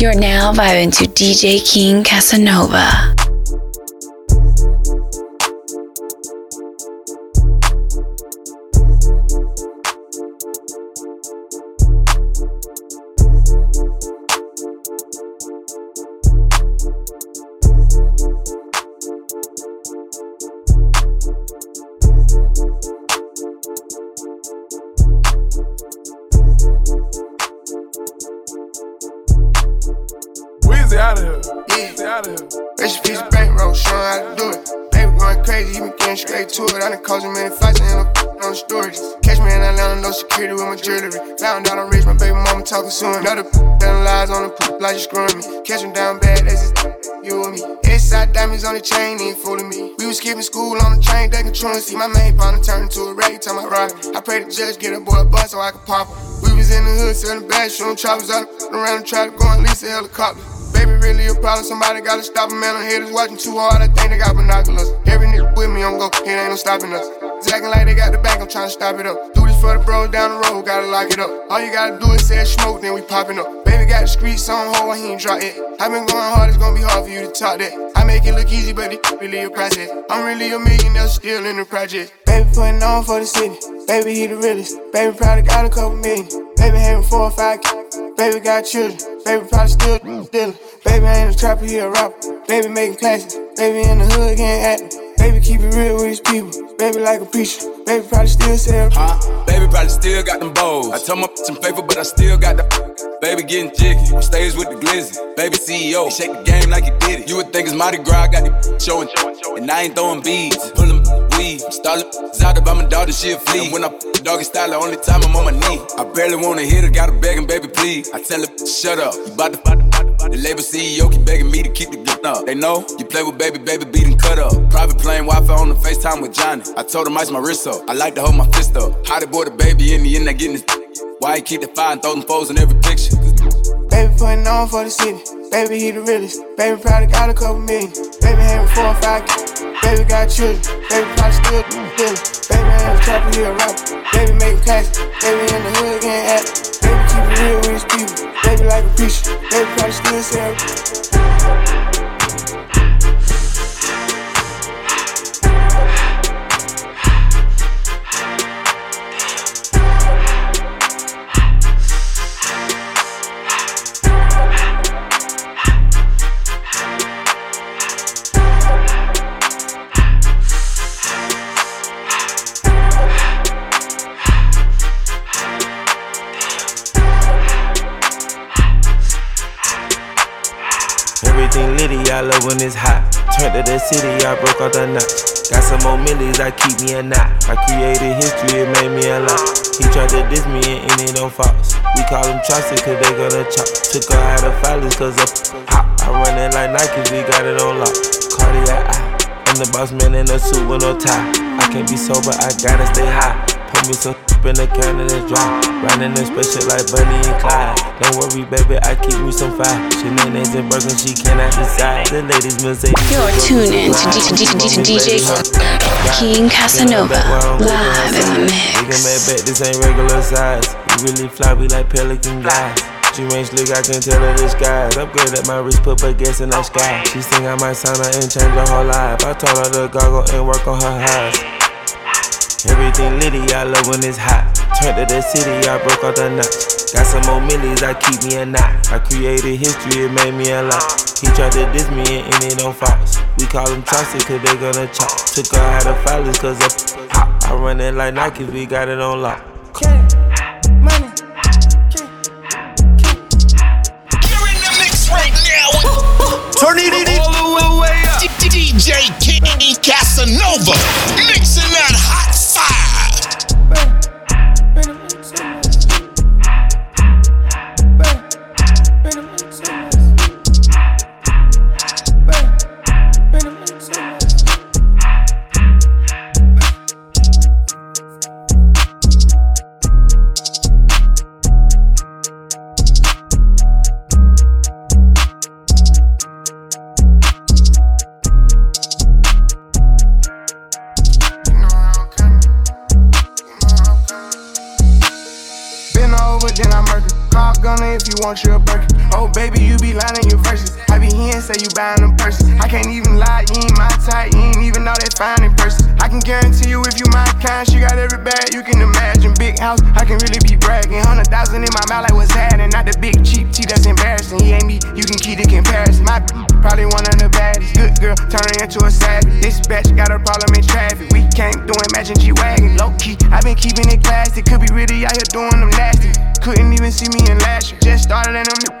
You're now vibing to DJ King Casanova. I pray the judge get a boy a bus so I can pop him. We was in the hood selling bags, shooting choppers out around the track, going lease a helicopter. Baby, really a problem. Somebody gotta stop him, man. I'm haters watching too hard. I think they got binoculars. Every nigga with me, I'm go. It ain't no stopping us. Acting like they got the back. I'm trying to stop it up. Do this for the bros down the road. Gotta lock it up. All you gotta do is say smoke, then we popping up Baby got the streets on hold, he ain't drop it. i been going hard, it's gonna be hard for you to talk that. I make it look easy, but it really a process. I'm really a millionaire, still in the project. Baby putting on for the city. Baby, he the realest. Baby probably got a couple million. Baby having four or five kids. Baby got children. Baby probably still stealing. Baby ain't a trapper, he a rapper. Baby making classes. Baby in the hood getting active. Baby keep it real with his people. Baby like a preacher. Baby probably still sell. Huh? Baby probably still got them bowls. I told my some favor, but I still got the. Baby getting jiggy, on stage with the glizzy. Baby CEO, he shake the game like he did it. You would think it's Mardi Gras, got the showing, and I ain't throwing beads. Pullin' weed, stalling out about my daughter, she a flea. And when I doggy style, the only time I'm on my knee. I barely wanna hit her, gotta begging, baby, please. I tell her, shut up, you bout to, the label CEO keep begging me to keep the gun up. They know you play with baby, baby, beating cut up. Private plane, Wi-Fi on the FaceTime with Johnny. I told him ice my wrist up. I like to hold my fist up. How they boy the baby in the end, I getting his. Why he keep the fire and throw them foes in every picture? Baby putting on for the city. Baby, he the realest. Baby probably got a couple million. Baby having four or five kids. Baby got children. Baby probably still dealing. Baby a trapper, he a rapper. Baby making classes. Baby in the hood getting at Baby keep it real with his people. Baby like a preacher. Baby probably still selling. To the city, I broke all the knots. Got some more millies, I keep me a knot. I created history, it made me a lot. He tried to diss me and it on Fox. We call them chopsticks cause they gonna chop. Took her out of filers cause of hop. I run it like Nike, we got it on lock. Cardiac eye. I'm the boss man in a suit with no tie. I can't be sober, I gotta stay high. Pour me some in the can dry. Riding in special like Bonnie and Clyde. Don't worry, baby, I keep me some fire. Shenanigans and broken, she cannot decide. The ladies Mercedes. You're tuned in to DJ King Casanova live in the mix. We can make bet this ain't regular size. We really fly, we like pelican guys. She ain't slick, I can tell her disguise. Upgrade at my wrist, put baguettes in the sky. She think I might sign her and change her whole life. I told her to goggle and work on her eyes. Everything litty, I love when it's hot. Turned to the city, I broke all the knots. Got some more millies, I keep me a knot. I created history, it made me a lot. He tried to diss me and end it on Fox. We call them chopsticks cause they gonna chop. Took her out of filers cause of pop. I run it like Nike, we got it on lock. money. You're in the mix right now. Turn it all the way up. DJ King Casanova. Mixing if you a burger. Oh, baby, you be lying your verses. I be here and say you buying them purses. I can't even lie, you ain't my type. You ain't even know that fine in person. I can guarantee you if you my kind, she got every bag you can imagine. Big house, I can really be bragging. Hundred thousand in my mouth, like what's happening. Not the big cheap tea that's embarrassing. He ain't me, you can keep the comparison. My probably one of the baddest. Good girl, turning into a savage. This bitch got a problem in traffic. We can't do it, matching G Wagon. Low key, I been keeping it classy. Could be really out here doing them nasty. Couldn't even see me in last year. Just started in them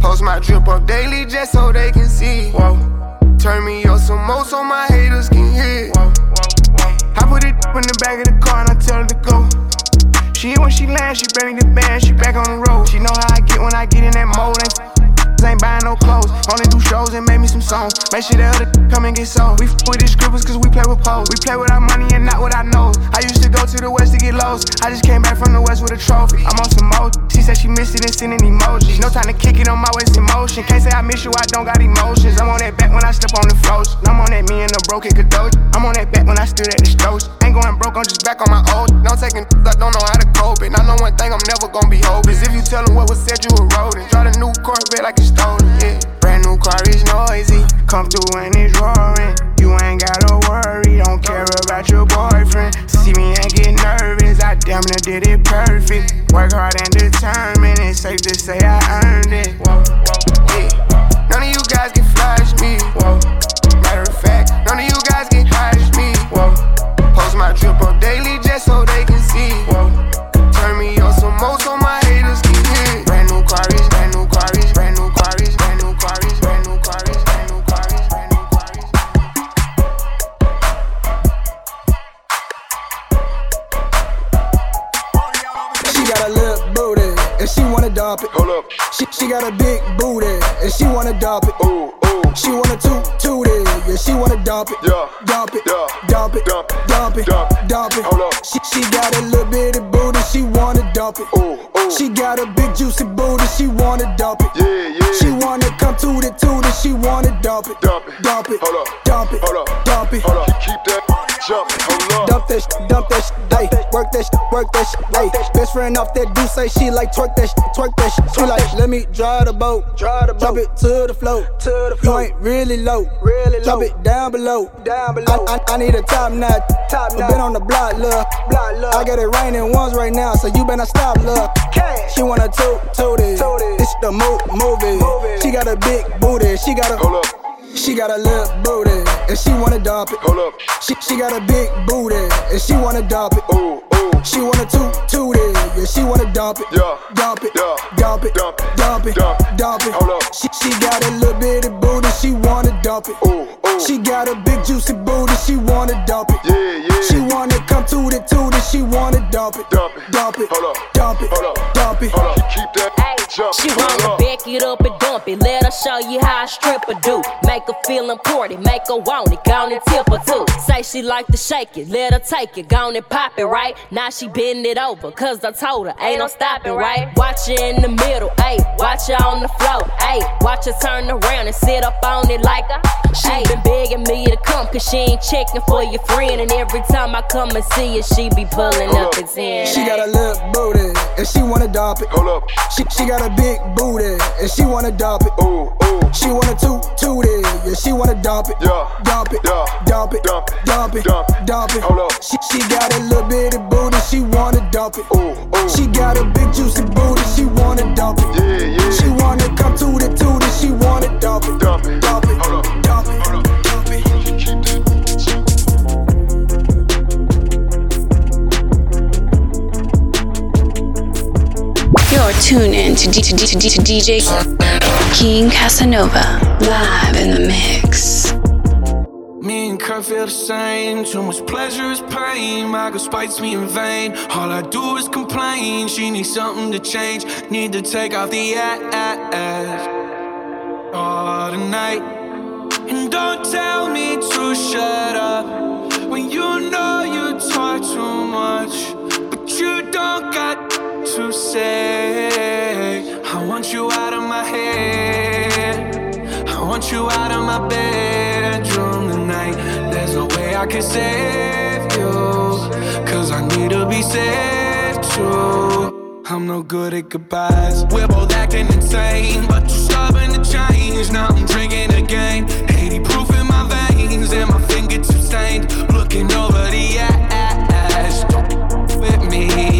Post my drip up daily just so they can see. Whoa. Turn me up some more so my haters can hear. Whoa. I put it in the back of the car and I tell her to go. She when she lands, she bring the band, she back on the road. She know how I get when I get in that mode. Ain't ain't buying no clothes. Only do shows and make me some songs. Make sure the other come and get sold. We f with these scribbles cause we play with pose. We play with our money and not what I know. I used to go to the west to get lost. I just came back from the west with a trophy. I'm on some mode. She said she missed it and sending emojis. No time to kick it on my waist in motion. Can't say I miss you, I don't got emotions. I'm on that back when I step on the floors. I'm on that me and the broken cadoge. I'm on that back when I stood at the stores. Ain't going broke, I'm just back on my old. No taking I don't know how to cope And I know one thing I'm never gonna be hopeless. If you tell them what was said, you were rodent. Try the new Corvette like it's stolen, yeah. Brand new car is noisy. Come through and it's roaring. You ain't gotta worry, don't care about your boyfriend. See me and get nervous, I damn near did it perfect. Work hard and determined, it's safe to say I earned it. Yeah. None of you guys can flash me. That jumping. Hold up. Dump that, sh- dump that, sh- ayy. Work that, sh- work that, sh- ayy. Best friend off that do say she like twerk that, sh- twerk that. sh- She like let me drive the boat, drive the boat. Drop it to the float, to the float. You ain't really low, really low. Drop it down below, down below. I, I, I need a top notch, top notch. Been on the block, look, block, look. I got it raining ones right now, so you better stop, look. She wanna toot, toot it. It's the move, movie. She got a big booty, she got a. Hold up. She got a little booty, and she wanna dump it. Hold up. She, she got a big booty, and she wanna dump it. Ooh, ooh. She wanna toot toot it, yeah. She wanna dump it, Yeah. dump it, Yeah. dump it, Dump it. dump it, Dump it. dump it. Hold up. She she got a little bitty booty, she wanna dump it. Ooh, ooh. She got a big juicy booty, she wanna dump it. Yeah, yeah. She wanna come to the toot it, she wanna dump it, Dump it. dump it, Hold up. dump it, Hold up. dump it. Hold up. Keep that jumping. She wanna up. back it up and dump it. Let her show you how a stripper do. Make her feel important, make her want it. Gone and tip her too. Say she like to shake it, let her take it. Gone and pop it, right? Now she bend it over, cause I told her, ain't no stopping, right? Watch her in the middle, ayy. Watch her on the floor, ayy. Watch her turn around and sit up on it like a. She been begging me to come, cause she ain't checking for your friend. And every time I come and see her, she be pulling up the 10. She got a little booty, and she wanna dump it. Hold up. She, she got a big booty, and she wanna dump it. Ooh, ooh. She wanna toot toot it, yeah. She wanna dump it, Yeah. dump it, Yeah. dump it, Dump it. dump it, Dump it. dump it. Hold up. She she got a little bitty booty, she wanna dump it. Ooh, ooh. She got a big juicy booty, she wanna dump it. Yeah, yeah. She wanna come to the toot it, she wanna dump it, Dump it. dump it, Hold up. dump it, dump it. Keep. You're tuned in to, D- to, D- to, D- to DJ King Casanova live in the mix. I feel the same. Too much pleasure is pain. My girl spites me in vain. All I do is complain. She needs something to change. Need to take off the ass. All tonight. And don't tell me to shut up when you know you talk too much, but you don't got to say. I want you out of my head. I want you out of my bedroom I could save you. Cause I need to be saved true. I'm no good at goodbyes. We're both acting insane, but you're stubborn to change. Now I'm drinking again. 80 proof in my veins, and my fingertips stained. Looking over the ash. Don't with me.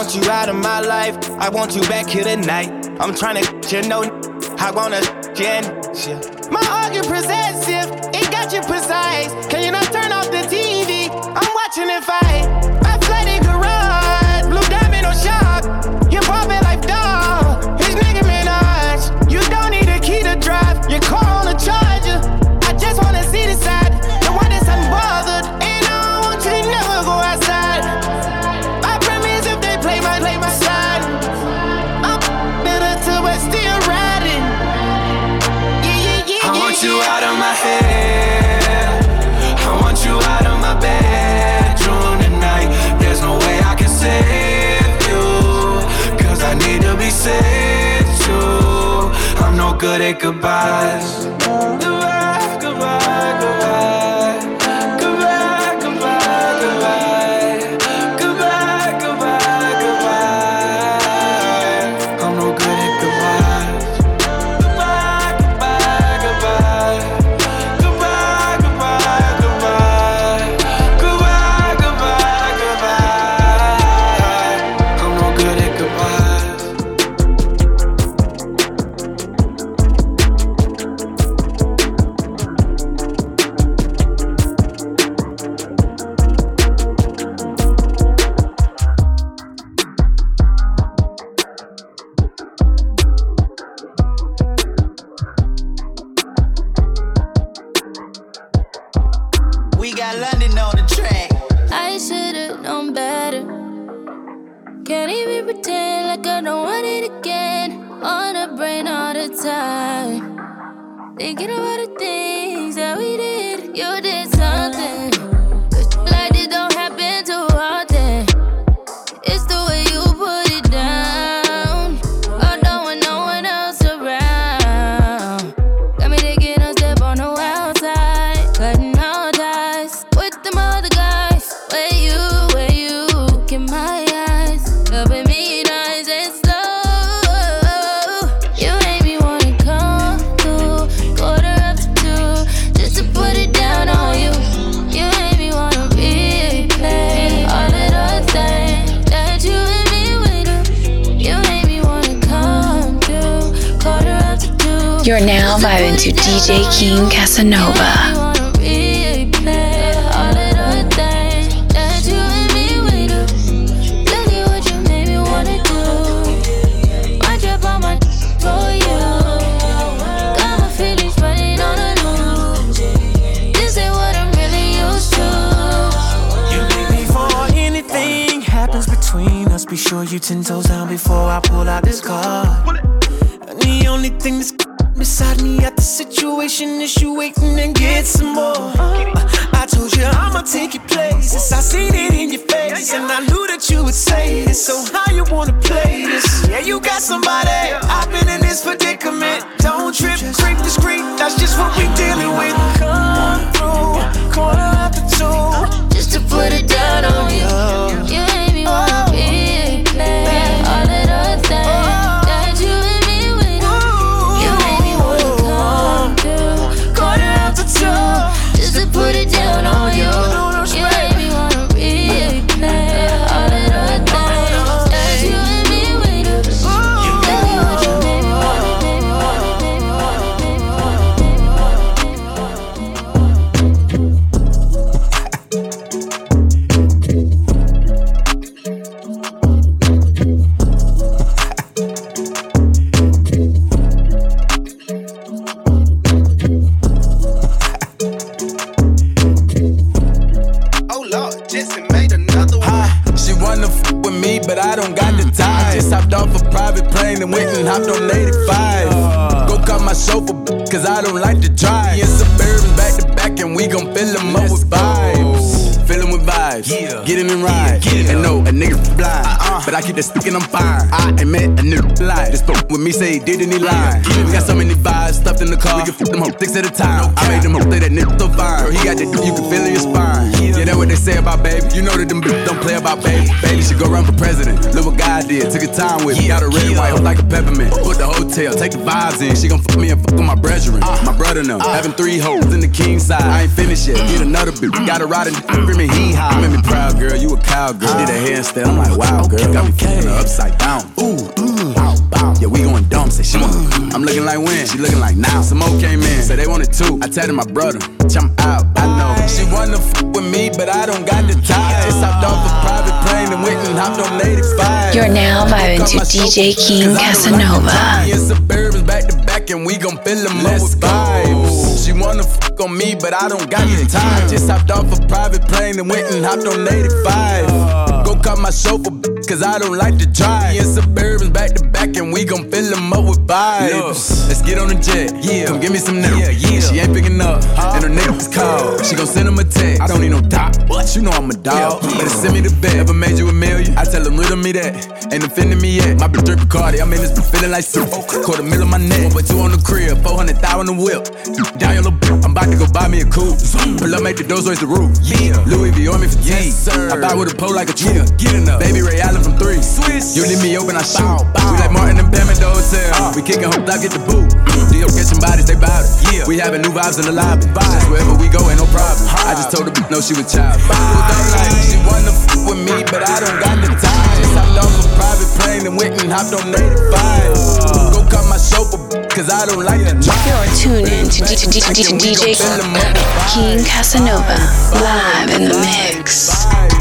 want you out of my life. I want you back here tonight. I'm trying to you know I wanna gen you. My argument possessive, it got you precise. Can you not turn off the TV? I'm watching it. I good at goodbyes. you ten toes down before I pull out this car. And the only thing that's beside me at the situation is you But I keep that stick and I'm fine. I ain't met a nigga lie. This fuck with me say he did and he lied. We got so many vibes stuffed in the car. We can flip them hoes six at a time. I made them hoes say that nigga so fine. Bro, he got that you can feel in your spine. Yeah, that's what they say about baby. You know that them bitches don't play about baby. Baby should go run for president. Look what God did. Took a time with me. Got a red and white like a peppermint. Put the hotel, take the vibes in. She gon' fuck me and fuck with my brethren. Uh, my brother now. Uh, Having three hoes in the king side. I ain't finished yet. Get another bitch. Got a ride and screaming hee haw. You made me proud, girl. You a cowgirl. Did a handstand. I'm like, wow, girl. Got me flipping her upside down. Ooh, ooh, bow, bow. Yeah, we going dumb. Say she want. Mm. I'm looking like when. She looking like now. Some more came in. Say they wanted two. I tell my brother. I'm out. I know. She wanna f with me, but I don't got the time. Just hopped off a private plane and went and hopped on 85. You're now vibing to DJ King Casanova. Me and Suburbans back to back, and we gon' fill them up with vibes. She wanna f on me, but I don't got the time. Just hopped off a private plane and went and hopped on 85. Go cut my chauffeur, cause I don't like to. Me and Suburbans back to back, and we gon' fill them up with vibes. Let's get on the jet, yeah. Come give me some now. Yeah, yeah. She ain't picking up, and her niggas call. She gon' send him a text. I don't need no top, but you know I'm a dog. Better send me the bet. Ever made you a million? I tell them rid of me that. Ain't offending me yet. My bitch drip Cardi, I'm in this feeling like soup. Quarter mil on my neck, One but two on the crib, 400 thou on the whip. Down your little bitch, I'm about to go buy me a coupe. Pull up, make the doors raise the roof. Yeah, Louis V on me fatigue. Yes, sir. I buy with a pole like a tree. Yeah, get enough. Baby Ray Allen from three. Swiss. You leave me open, I shoot. Bow, bow. We like Martin and Bam at the. Uh. We kicking hope I get the boot. Deal catching bodies, they bout it. Yeah. We having new vibes in the lobby. Vibes. Wherever we go, ain't no problem. I just told her, no, she was child. Like, she wanna f with me, but I don't got the time. Just hopped off a private plane and went and hopped on 85. Go cut my chauffeur, cause I don't like to drive. You're tuned in to DJ King Casanova, live in the mix.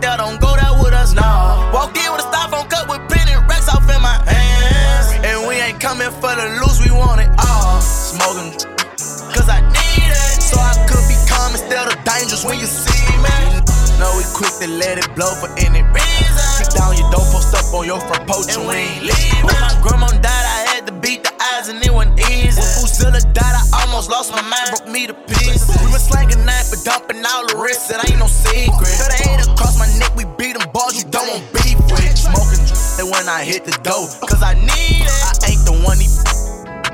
There, don't go there with us, nah. Walked in with a styrofoam cup with penny racks off in my hands. And we ain't coming for the loose, we want it all. Smoking, cause I need it. So I could be calm instead of dangerous when you see me. No, we quick to let it blow for any reason. Kick down your door, post up on your front porch, and we ain't leaving. When my grandma died, I had to beat the eyes, and it wasn't easy. When Fuzilla died, I almost lost my mind, broke me to pieces. We been slanging knife, but dumping all the risks, it ain't no secret. Balls, you don't want beef with. Smoking, and when I hit the dough, cause I need it. I ain't the one he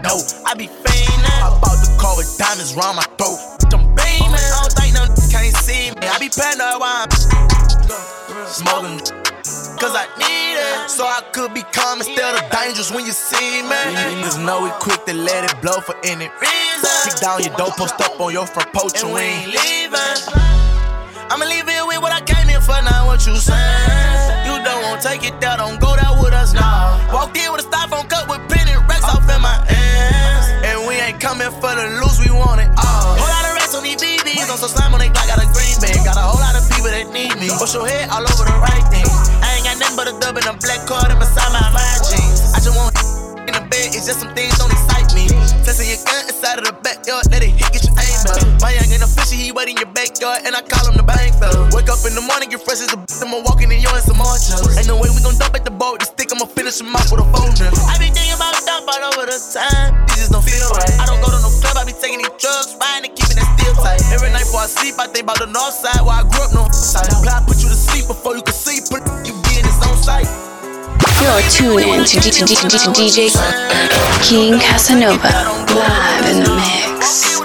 no, I be fiendin'. I bought the car with diamonds round my throat. I'm beaming. I don't think none can't see me. I be paranoid while I'm smoking. Cause I need it. So I could be calm instead of dangerous when you see me. Niggas know we quick to let it blow for any reason. Kick down your door, post up on your front porch, and we ain't leaving. I'ma leave it with what I came here for, not what you saying. You don't want take it there, don't go there with us now. Walked in with a styrofoam cup with penny racks off in my hands. And we ain't coming for the loose, we want it all. Whole lot of racks on these BBs, on some slime on they Glock, got a green bag. Got a whole lot of people that need me. Push your head all over the right thing. I ain't got nothing but a dub and a black card in beside my my jeans. I just want in the bed, it's just some things don't excite me. Testing your gun inside of the backyard, let it hit, get your aim up. My and he wait in your backyard, and I call him the bank though. Wake up in the morning, get fresh as a bitch, I'm walking in yours some more jokes. Ain't no way we gon' dump at the boat, the stick, I'ma finish him off with a phone folder. I be thinking about dump all over the time, these just don't feel right. I don't go to no club, I be taking these drugs, riding and keeping that steel tight. Every night before I sleep, I think about the north side, where I grew up, no side. Apply, put you to sleep before you can sleep, put you be in his own sight. You're tuned in to DJ King Casanova, live in the mix.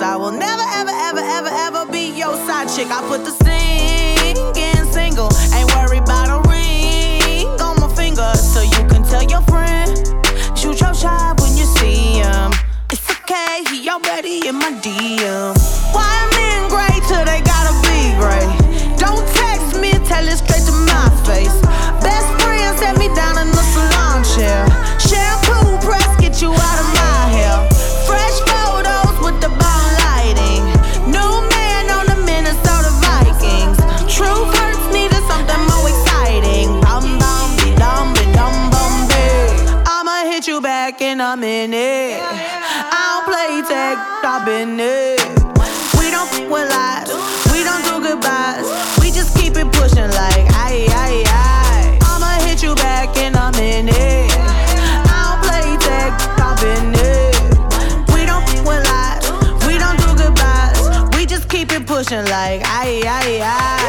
I will never, ever, ever, ever, ever be your side chick. I put the singing single. Ain't in minute. I don't play tag, I've it. We don't f with lies, we don't do goodbyes. We just keep it pushing like aye aye aye. I'ma hit you back in a minute. I don't play tag, I've it. We don't with lies, we don't do goodbyes. We just keep it pushing like aye aye aye.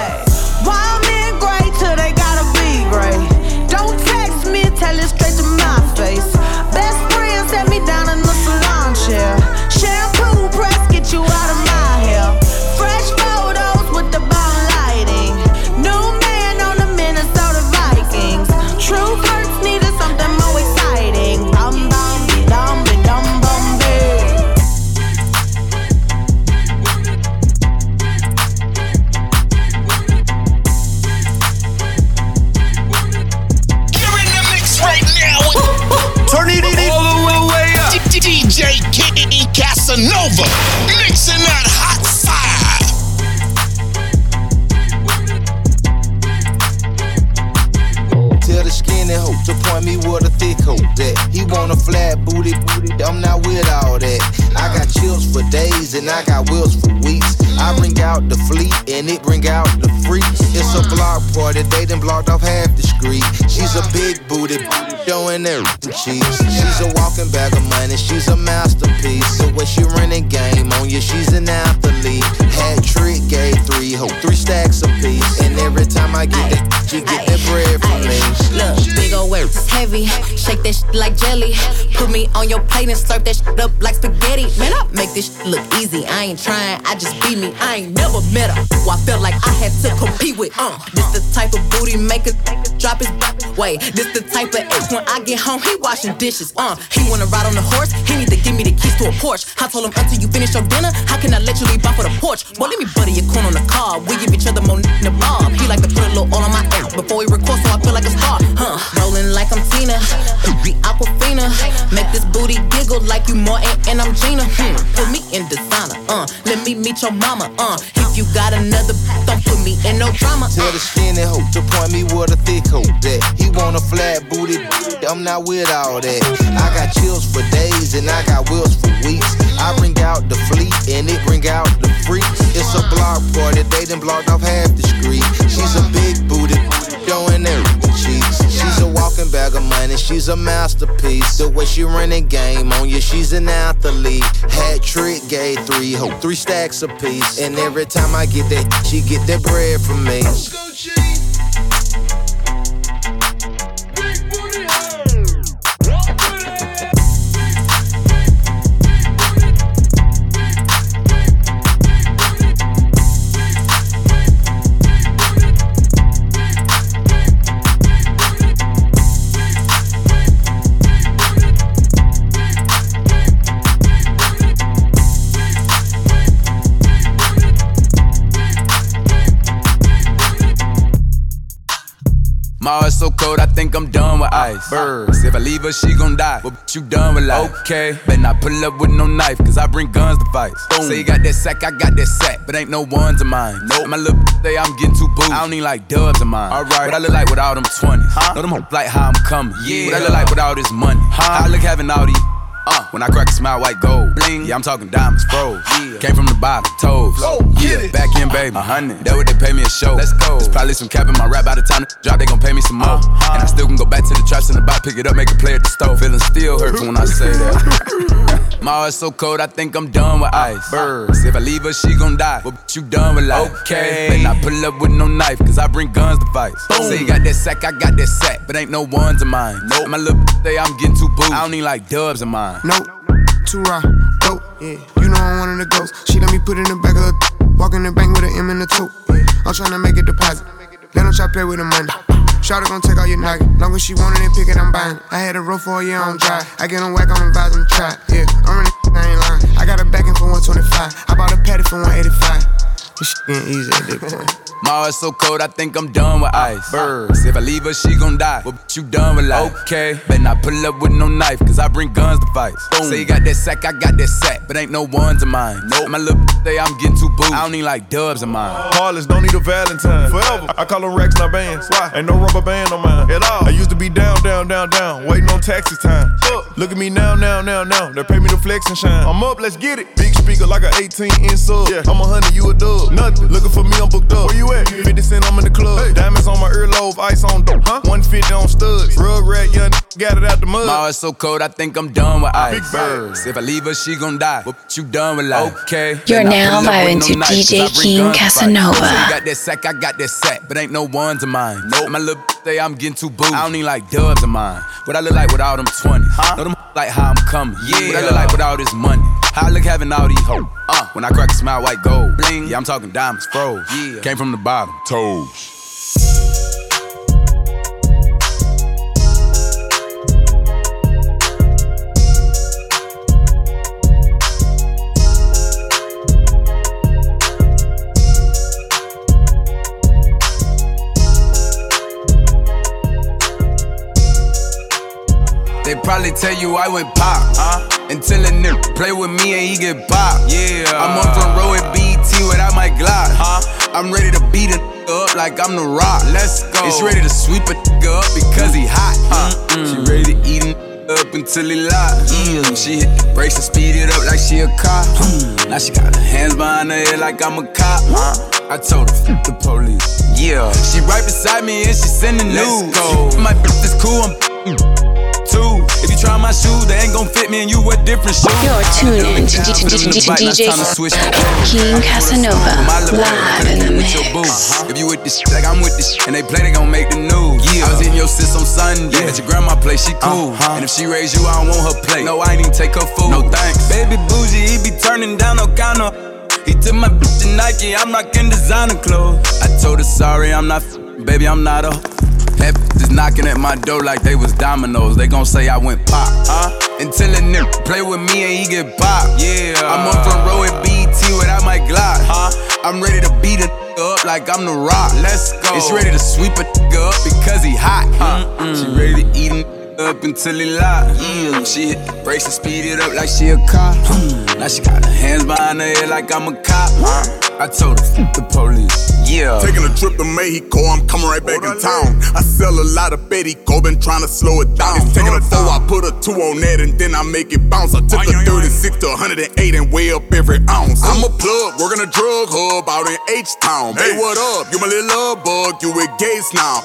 She get that bread it's heavy. Shake that shit like jelly. Put me on your plate and slurp that shit up like spaghetti. Man, I make this shit look easy. I ain't trying, I just be me. I ain't never met her. Who I felt like I had to compete with. Uh, this the type of booty maker drop his back. Wait, this the type of ace when I get home, he washing dishes. Uh, he wanna ride on the horse, he need to give me the keys to a Porsche. I told him until you finish your dinner, how can I let you leave off for the porch? Boy, let me butter your corn on the car. We give each other more in the bob. He like to put a little oil on my ass before we record, so I feel like a star. Huh? Rolling like I'm Tina, be Aquafina. Make this booty giggle like you Martin and I'm Gina. Hmm. Put me in designer. Uh, let me meet your mama. Uh, if you got another, don't put me in no drama. Tell the skinny hoe to point me with a thick hoe that he want a flat booty. I'm not with all that. I got chills for days and I got wheels for weeks. I bring out the fleet and it bring out the freaks. It's a block party, they done blocked off half the street. She's a big booty, showing everything cheeks. She's a walking bag of money, she's a masterpiece. The way she running game on you, she's an athlete. Hat trick, gave three hoe, three stacks apiece. And every time I get that, she get that bread from me. Birds, if I leave her, she gon' die. But you done with life. Okay, better not pull up with no knife, cause I bring guns to fight. Say you got that sack, I got that sack, but ain't no ones of mine. Nope. My little say I'm getting too booed. I don't need like dubs of mine. Alright, what I look like without them 20s. Huh? Know them like how I'm coming. Yeah. What I look like without this money. Huh? I look having all these. Uh, when I crack a smile, white gold. Bling. Yeah, I'm talking diamonds, froze. Yeah. Came from the bottom, toes. Oh, yeah, back in, baby. A hundred. That what they pay me a show. Let's go. There's probably some cap in my rap by the time the drop, they gon' pay me some more. Uh-huh. And I still can go back to the traps in the box, pick it up, make a play at the stove. Feeling still hurts when I say that. my heart's so cold, I think I'm done with ice. Birds. If I leave her, she gon' die. But you done with life. Okay. Better I pull up with no knife, cause I bring guns to fight. Say you got that sack, I got that sack, but ain't no ones of mine. Nope. My little say I'm getting too booed. I don't need like dubs of mine. Nope. Too raw, dope. Yeah. You know I'm one of the ghosts. She let me put in the back of the walk in the bank with an M in the. Yeah. I'm tryna make a deposit. Let them try play with the money. Shawty gon' take all your nugget. Long as she want it pick it, I'm buying. I had a roll for a year on dry. I get on whack vibes and try. Yeah, I'm really I ain't lying. I got a backing for 125. I bought a patty for 185. This shit getting easy at this point. My heart's so cold, I think I'm done with ice. Birds. If I leave her, she gon' die. But you done with life. Okay. Better not pull up with no knife, cause I bring guns to fight. Boom. Say you got that sack, I got that sack, but ain't no ones of mine. Nope. My little b say I'm getting too booed. I don't need like dubs of mine. Heartless, don't need a Valentine. Forever. I call them racks, not bands. Why? Ain't no rubber band on mine. At all. I used to be down, down, down, down, waiting on taxi time. Look at me now, now, now, now. They pay me to flex and shine. I'm up, let's get it. Big speaker like a 18 inch sub. Yeah. I'm a hundred, you a dub. Nothing. Looking for me, I'm booked up. Where you at? 50 cent, I'm in the club. Hey. Diamonds on my earlobe, ice on dope. Huh? 150 on studs. Rug rat, young got it out the mud. My heart's so cold, I think I'm done with ice. Big birds. If I leave her, she gon' die. But you done with life. Okay. You're now vibing to DJ King Casanova. You got that sack, I got that sack, but ain't no ones of mine. Nope. My little say I'm getting too booed. I don't need like dubs of mine. What I look like with all them 20s. Huh? Know them like how I'm coming. Yeah. What I look like with all this money. How I look having all these hoes. Uh, when I crack a smile, white gold. Bling. Yeah, I'm talking diamonds, froze. Yeah. Came from the bottom. Toes. They probably tell you I went pop. Uh, until a nigga play with me and he get pop. Yeah. I'm on front row at Without my Glock. Huh? I'm ready to beat a up like I'm the rock. Let's go. It's ready to sweep a up because he hot. Huh? She ready to eat a up until he lock. Yeah. Mm. Mm. She hit the brakes and speed it up like she a cop. Mm. Now she got her hands behind her head like I'm a cop. Huh? I told her, F the police. Yeah. She right beside me and she sending news. Let's go. My bitch is cool, I'm too. If you try my shoes, they ain't gon' fit me and you wear different shoes. You're tuned in to DJ King Casanova live in the mix. If you with this shit like I'm with this shit, and they play, they gon' make the news. Yeah. I was hitting your sis on Sunday. At your grandma place, she cool. Uh-huh. And if she raise you, I don't want her plate. No, I ain't even take her food. No thanks. Baby bougie, he be turning down no counter. He took my bitch to Nike, I'm rocking designer clothes. I told her sorry, I'm not, baby, I'm not a. That is knocking at my door like they was dominoes. They gon' say I went pop. Huh? Until a nigga play with me and he get pop. Yeah. I'm on front row at BET without my Glock. Huh? I'm ready to beat a up like I'm the rock. Let's go. It's ready to sweep a up because he hot. Huh? She ready to eat a up until he lock. Mm. Yeah. She hit the brakes and speed it up like she a cop. Hmm. Now she got her hands behind her head like I'm a cop. I told her, F the police. Yeah. Taking a trip to Mexico, I'm coming right back in town. I sell a lot of Betty-Co, been trying to slow it down. It's taking a four, I put a two on that, and then I make it bounce. I took a 36 to 108 and weigh up every ounce. I'm a plug, working a drug hub out in H-Town. Hey, what up? You my little love bug, you with Gates now.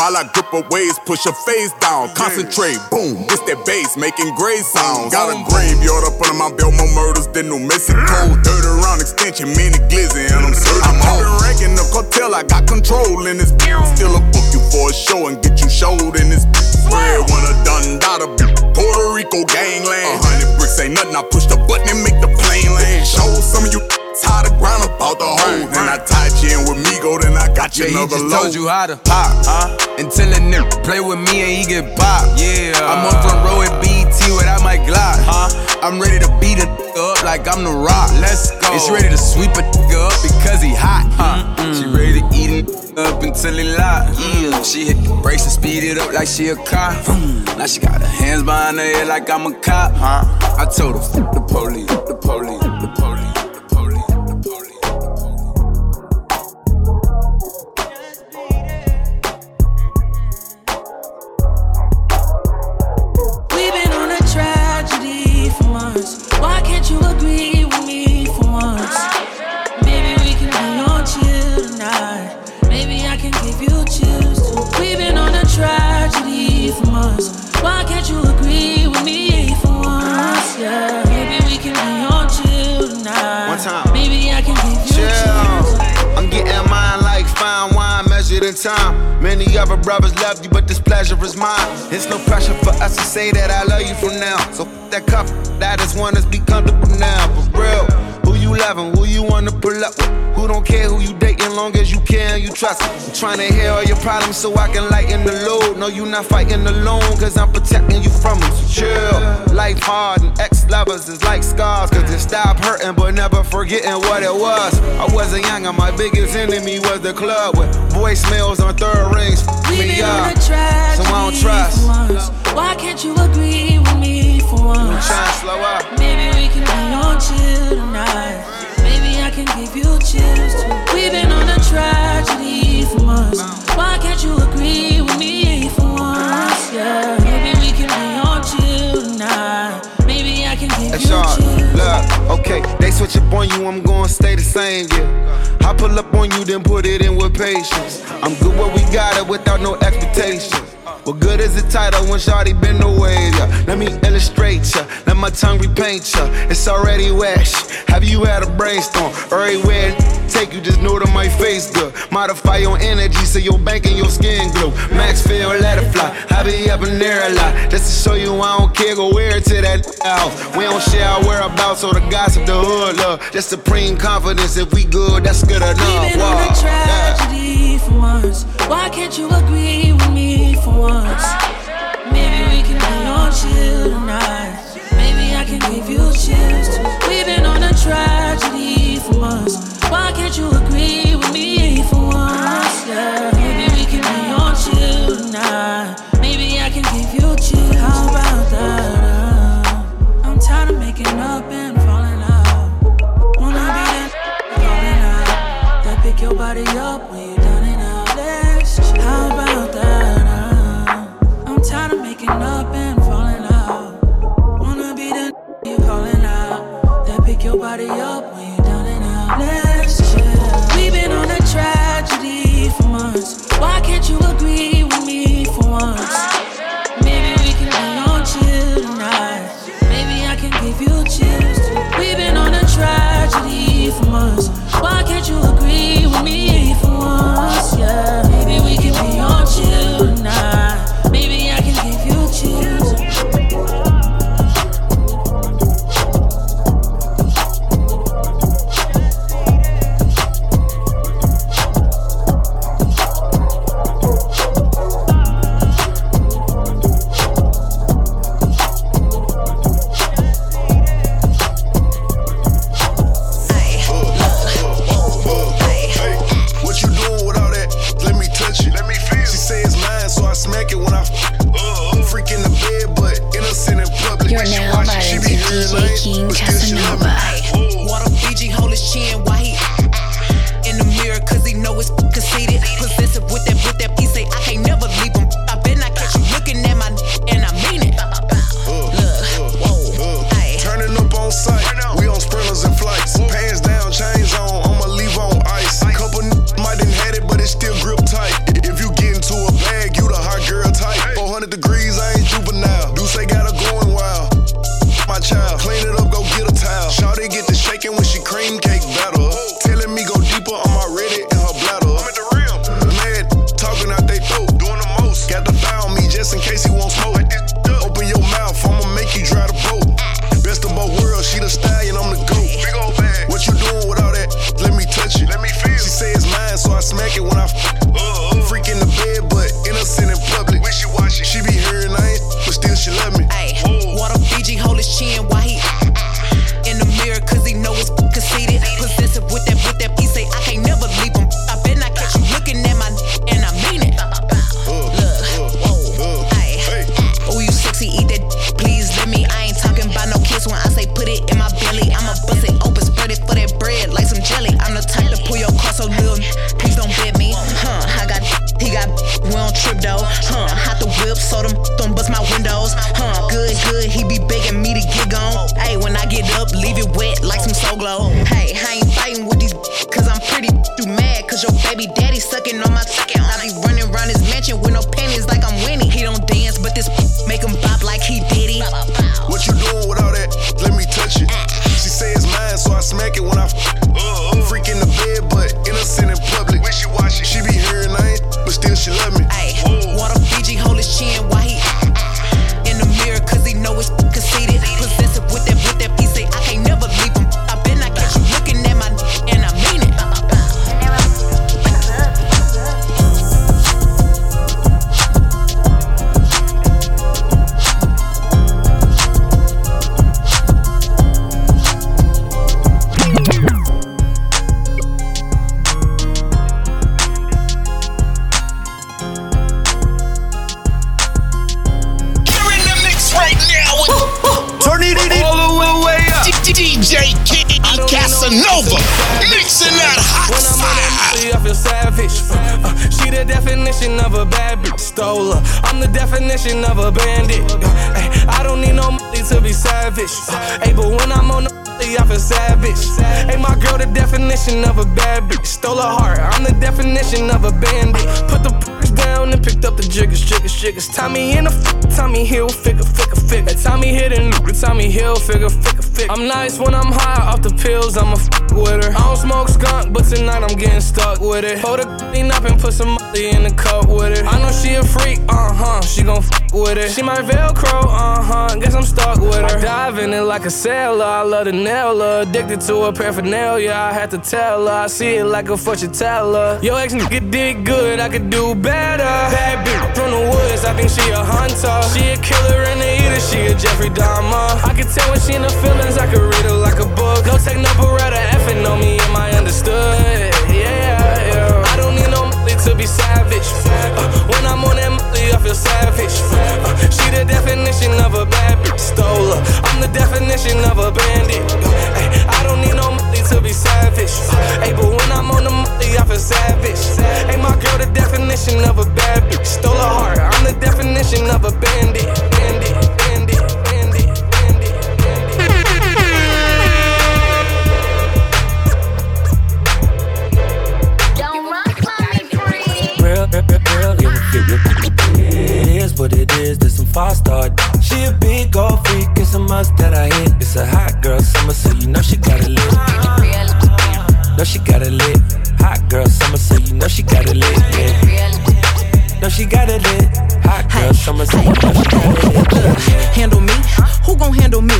While I grip her waist, push her face down. Concentrate, boom, it's that bass, making gray sounds. Got a graveyard up under my belt, more murders than New Mexico. 30 round extension, mini glizzy, and I'm certain I'm ranking the cartel, I got control in this Still a book you for a show and get you showed in this Swear when a done dada Puerto Rico gangland. A hundred bricks ain't nothing, I push the button and make the plane land. Show some of you how the ground about the hole. Then I tied you in with Migo, then I got you Yeah, he another just low. told you how to pop. Huh? Until a nigga play with me and he get pop. Yeah. I'm on front row at BET without my Glock. Huh? I'm ready to beat a up like I'm the rock. Let's go. It's ready to sweep a up because he hot. Huh? Mm-hmm. She ready to eat a up until he lock. Yeah. Mm-hmm. She hit the brakes and speed it up like she a cop. Mm. Now she got her hands behind her head like I'm a cop. Huh? I told her, the police, the police. Trying to hear all your problems so I can lighten the load. No, you not fighting alone, cause I'm protecting you from them. So chill. Life hard and ex lovers is like scars, cause it stop hurting, but never forgetting what it was. I wasn't young, and my biggest enemy was the club with voicemails on third rings. We've Me up. So I don't trust. Why can't you agree with me for once? trying to slow up. Maybe we can be on chill tonight. Can give you chills too. We've been on a tragedy for once. Why can't you agree with me for once? Yeah. Maybe we can be on chill tonight. Maybe I can give That's you chills. Look, okay, they switch up on you, I'm gonna stay the same, yeah. I pull up on you, then put it in with patience. I'm good where we got it without no expectations. What good is the title when Shawty been away? Yeah. Let me illustrate ya, let my tongue repaint ya. It's already wet. Have you had a brainstorm? Everywhere take you, just know that my face good. Modify your energy so your bank and your skin glow. Max feel, let it fly. I be up in there a lot. Just to show you I don't care, go wear it to that house. We don't share our whereabouts or the gossip, the hood love. Just supreme confidence. If we good, that's good enough. We've been on Wow. a tragedy for once. Why can't you agree with me for once? Maybe we can be on chill tonight. Maybe I can give you chills. We've been on a tragedy for once. Why can't you agree with me for once? Yeah. Maybe we can be on chill tonight. Maybe I can give you chills. How about that? Uh, I'm tired of making up and falling out. Wanna be that falling out. That pick your body up when you making up and falling out. Wanna be the you calling out. That pick your body up when you done it now. Let's chill. We've been on a tragedy for months. Why can't you agree juvenile. It. Hold the clean up and put some money in the cup with it. I know she a freak, uh huh. She gon' f with it. She my Velcro, uh huh. Guess I'm stuck with her. I dive in it like a sailor. I love the nail. Addicted to her paraphernalia. I had to tell her. I see it like a fortune teller. Yo, ex nigga did good. I could do better. Bad bitch from the woods, I think she a hunter. She a killer and a eater, she a Jeffrey Dahmer. I can tell when she in the feelings, I can read her like a book. No take no beretta, effing on me, am I understood? Yeah, yeah. I don't need no money to be savage. Uh, when I'm on that money, I feel savage. Uh, she the definition of a bad bitch, stole her. I'm the definition of a bandit. Uh, I don't need no money to be savage. Hey, but when I'm on the money, I feel savage. Hey, my girl, the definition of a bad bitch. Stole her heart. I'm the definition of a bandit, bandit, real, it is what it is. There's some fast start. She a big gold freak. It's a must that I hit. It's a hot girl summer, so you know she got it lit. Know she got it lit. Hot girl summer, so you know she got it lit. Yeah. Know she got it lit. Hot girl summer, so you know she got it lit. Handle me? Who gon' handle me?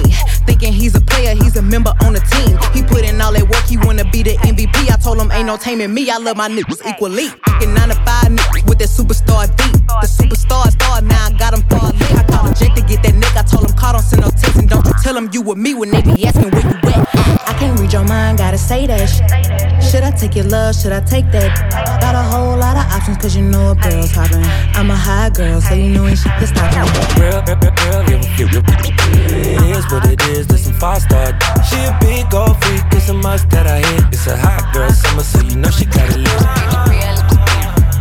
Thinking he's a player, he's a member on the team. He put in all that work, he wanna be the MVP. I told him ain't no taming me. I love my niggas equally. Fucking nine to five niggas with that superstar beat. The superstar star, now I got him far lit. I called Jake to get that nigga. I told him call, don't send no text and don't you tell him you with me when they be asking where you at. I can't read your mind, gotta say that shit. Should I take your love? Should I take that? Got a whole lot of options, cause you know a girl's hopping. I'm a high girl, so you know ain't shit to stop me. Real, real, real, it is what it is. There's some fast start. She a big gold freak. It's a must that I hit. It's a hot girl summer, so you know she got it lit.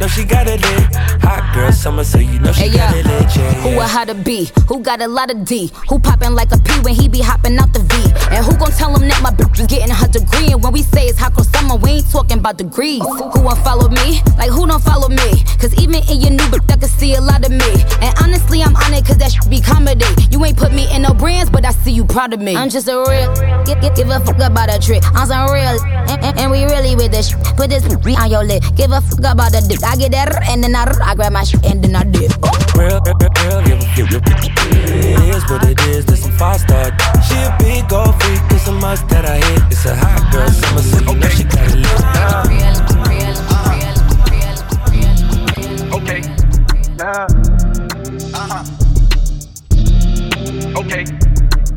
Know she got it lit. Hot girl summer, so you know she Hey, got yeah. it lit. Yeah, Who a how to be? Who got a lot of D? Who poppin' like a P when he be hopping out the V? And who gon' tell him that my bitch is getting her degree? And when we say it's hot girl summer, we ain't talking about degrees. Who won't follow me? Like who don't follow me? Cause even in your new bitch, I can see a lot of me. And honestly, I'm on it cause that should be comedy. You ain't put me in no brands, but I see you proud of me. I'm just a real, give, give, give a fuck about a trick. I'm some real, and, and, and we really with this. Put this on your lip. Give a fuck about the dick. I get that, and then I, I grab my shit, and then I dip. Real, real, real, real, real, It is what it is. There's some fast start. She a big gold freak. It's a must that I hit. It's a hot girl summer, so you know she got it lit. Okay. Yeah. Uh-huh. Okay.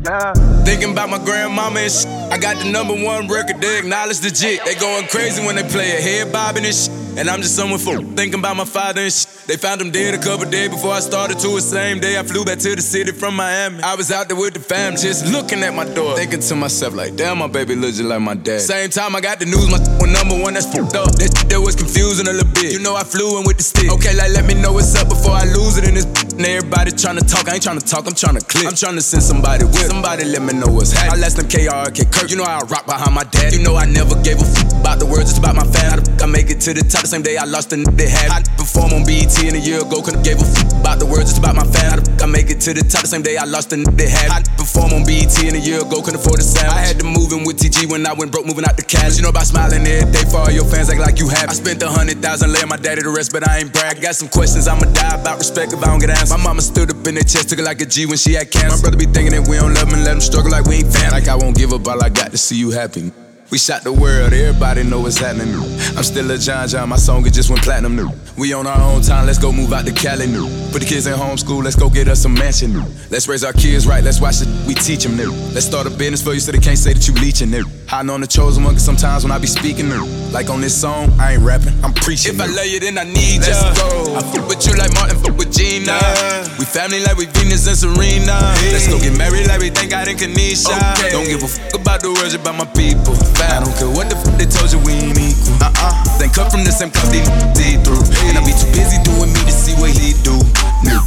Yeah. Thinking about my grandmama and shit. I got the number one record, they acknowledge the jit. They going crazy when they play it, head bobbing and shit. And I'm just someone fool. Thinking about my father and shit. They found him dead a couple days before I started to the same day. I flew back to the city from Miami. I was out there with the fam, just looking at my door. Thinking to myself, like, damn, my baby looks just like my dad. Same time I got the news, my was number one, that's fucked up. That shit that was confusing a little bit. You know I flew in with the stick. Okay, like let me know what's up before I lose it in this. And everybody tryna talk, I ain't tryna talk, I'm tryna click. I'm tryna send somebody with. Somebody let me know what's happening. I last them KRK Kirk. You know I rock behind my dad. You know I never gave a f about the words, it's about my fan. How the f I make it to the top the same day I lost the n they had. I perform on BET in a year ago, couldn't gave a f about the words, it's about my fan. How the f I make it to the top the same day I lost the n they had. I perform on BET in a year ago, couldn't afford a sound. I had to move in with TG when I went broke, moving out the cash. You know about smiling every day for all your fans, act like you have. I spent a hundred thousand laying my daddy to rest, but I ain't brag. I got some questions I'ma die about respect if I don't get answers. My mama stood up in their chest, took it like a G when she had cancer. My brother be thinking that we don't love him and let him struggle like we ain't fam. Like I won't give up, all I got to see you happy. We shot the world, everybody know what's happening. I'm still a John John, my song it just went platinum new. We on our own time, let's go move out to Cali new. Put the kids in homeschool, let's go get us a mansion new. Let's raise our kids right, let's watch it, we teach them new. Let's start a business for you so they can't say that you leeching new. Hiding on the chosen one, cause sometimes when I be speaking new. Like on this song, I ain't rapping, I'm preaching. If I love you, then I need let's ya. Go. I fuck with you like Martin, fuck with Gina. Yeah. We family like we Venus and Serena. Hey. Let's go get married like we thank God and Kanisha. Okay. Don't give a fuck about the words about my people. I don't care what the fuck they told you, we ain't equal. Uh uh. Then cut from the same cloth, they see through. And I be too busy doing me to see what he do. New.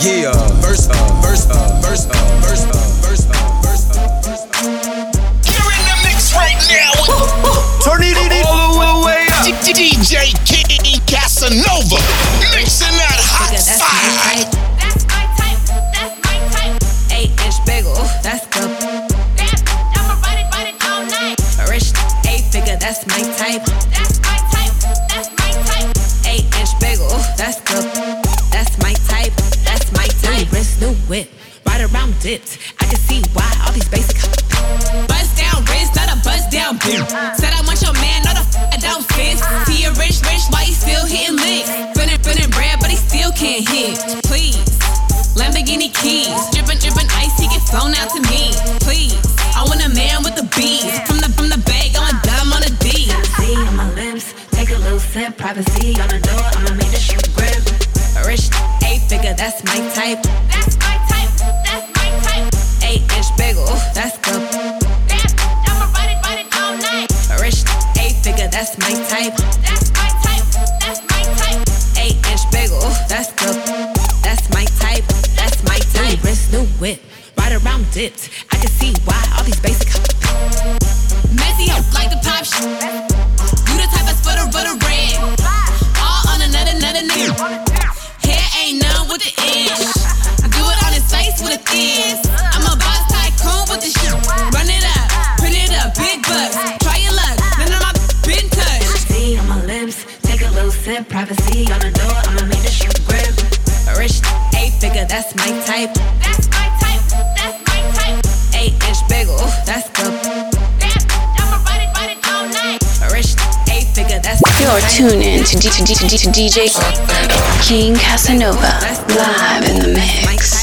Yeah, verse up, verse up, verse up, verse up, verse up, verse up, verse up. You're in the mix right now. Turn it all the way up. DJ King Casanova mixing that hot fire. That's my type. That's my type. That's my type. Eight inch bagel, that's the, that's my type. That's my type. Wrist, new whip, right around dipped. I can see why all these basic. Buzz down wrist, not a buzz down beat. Said I want your man, not a f- down fist. He a rich, rich, why he still hitting licks? Feeling, feeling bread, but he still can't hit. Please. Lamborghini keys, drippin', drippin' ice, he get flown out to me. Please, I want a man with the bees. 10 privacy on the door, I'ma make the shoe grip. Rich, eight figure, that's my type. That's my type, that's my type. Eight inch bagel, that's good. Damn, I'ma ride it, ride it all night. Rich, eight figure, that's my type. That's my type, that's my type. Eight inch bagel, that's good. That's my type, that's my type. New new whip, ride around dipped. You're in to, D- D- D- to DJ King Casanova live in the mix.